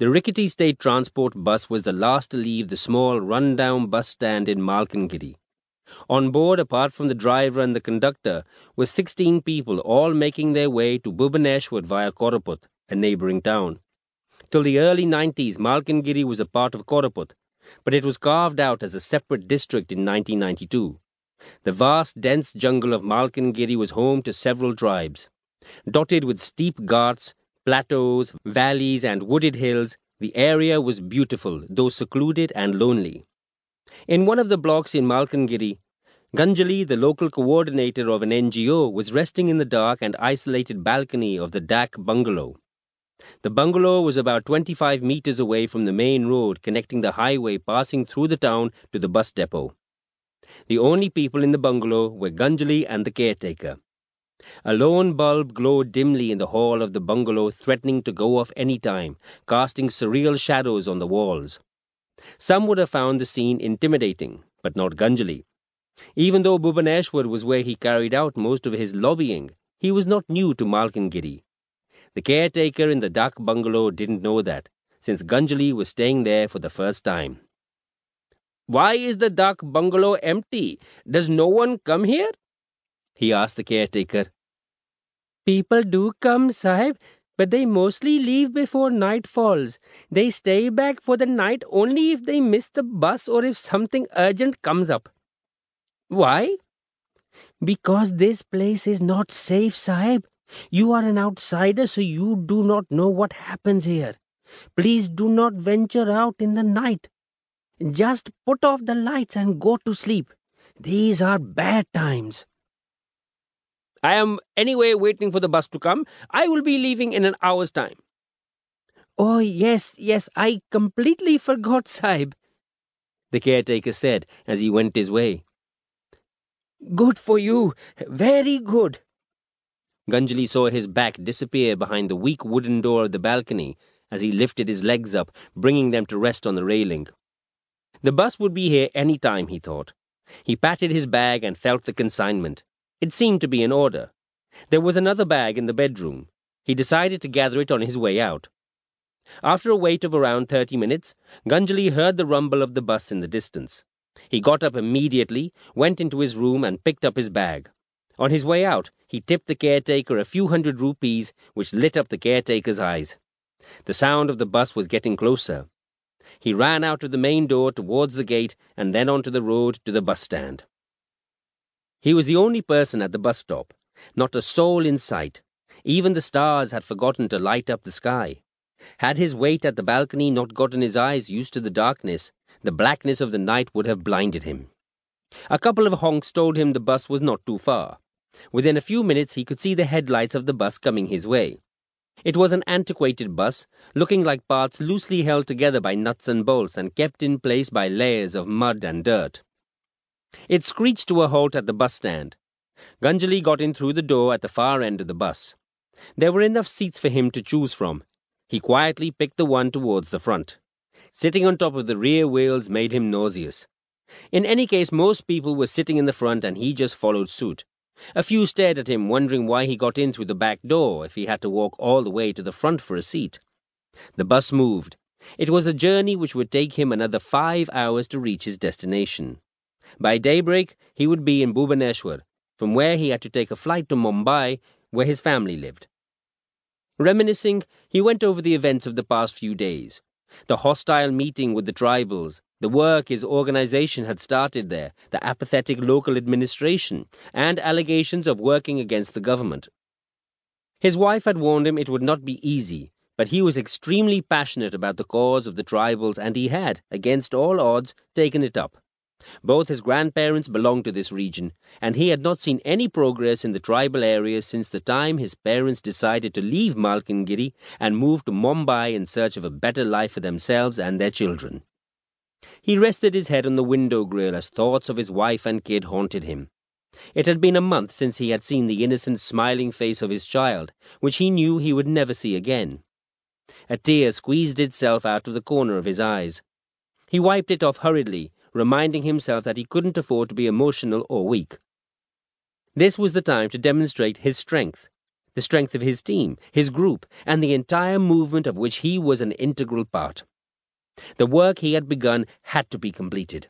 The rickety state transport bus was the last to leave the small, run-down bus stand in Malkangiri. On board, apart from the driver and the conductor, were 16 people, all making their way to Bhubaneswar via Koraput, a neighboring town. Till the early 90s, Malkangiri was a part of Koraput, but it was carved out as a separate district in 1992. The vast, dense jungle of Malkangiri was home to several tribes. Dotted with steep ghats, plateaus, valleys, and wooded hills, the area was beautiful, though secluded and lonely. In one of the blocks in Malkangiri, Ganjali, the local coordinator of an NGO, was resting in the dark and isolated balcony of the Dak bungalow. The bungalow was about 25 meters away from the main road connecting the highway passing through the town to the bus depot. The only people in the bungalow were Ganjali and the caretaker. A lone bulb glowed dimly in the hall of the bungalow, threatening to go off any time, casting surreal shadows on the walls. Some would have found the scene intimidating, but not Ganjali. Even though Bhubaneswar was where he carried out most of his lobbying, he was not new to Malkangiri. The caretaker in the Dak bungalow didn't know that, since Ganjali was staying there for the first time. Why is the Dak bungalow empty? Does no one come here? He asked the caretaker. People do come, Sahib, but they mostly leave before night falls. They stay back for the night only if they miss the bus or if something urgent comes up. Why? Because this place is not safe, Sahib. You are an outsider, so you do not know what happens here. Please do not venture out in the night. Just put off the lights and go to sleep. These are bad times. I am anyway waiting for the bus to come. I will be leaving in an hour's time. Oh, yes, yes, I completely forgot, Sahib, the caretaker said as he went his way. Good for you, very good. Ganjali saw his back disappear behind the weak wooden door of the balcony as he lifted his legs up, bringing them to rest on the railing. The bus would be here any time, he thought. He patted his bag and felt the consignment. It seemed to be in order. There was another bag in the bedroom. He decided to gather it on his way out. After a wait of around thirty minutes, Ganjali heard the rumble of the bus in the distance. He got up immediately, went into his room, and picked up his bag. On his way out, he tipped the caretaker a few hundred rupees, which lit up the caretaker's eyes. The sound of the bus was getting closer. He ran out of the main door towards the gate and then onto the road to the bus stand. He was the only person at the bus stop, not a soul in sight. Even the stars had forgotten to light up the sky. Had his wait at the balcony not gotten his eyes used to the darkness, the blackness of the night would have blinded him. A couple of honks told him the bus was not too far. Within a few minutes he could see the headlights of the bus coming his way. It was an antiquated bus, looking like parts loosely held together by nuts and bolts and kept in place by layers of mud and dirt. It screeched to a halt at the bus stand. Ganjali got in through the door at the far end of the bus. There were enough seats for him to choose from. He quietly picked the one towards the front. Sitting on top of the rear wheels made him nauseous. In any case, most people were sitting in the front and he just followed suit. A few stared at him, wondering why he got in through the back door if he had to walk all the way to the front for a seat. The bus moved. It was a journey which would take him another five hours to reach his destination. By daybreak, he would be in Bhubaneswar, from where he had to take a flight to Mumbai, where his family lived. Reminiscing, he went over the events of the past few days. The hostile meeting with the tribals, the work his organization had started there, the apathetic local administration, and allegations of working against the government. His wife had warned him it would not be easy, but he was extremely passionate about the cause of the tribals and he had, against all odds, taken it up. Both his grandparents belonged to this region, and he had not seen any progress in the tribal areas since the time his parents decided to leave Malkangiri and move to Mumbai in search of a better life for themselves and their children. He rested his head on the window grill as thoughts of his wife and kid haunted him. It had been a month since he had seen the innocent, smiling face of his child, which he knew he would never see again. A tear squeezed itself out of the corner of his eyes. He wiped it off hurriedly reminding himself that he couldn't afford to be emotional or weak. This was the time to demonstrate his strength. the strength of his team, his group, and the entire movement of which he was an integral part. The work he had begun had to be completed.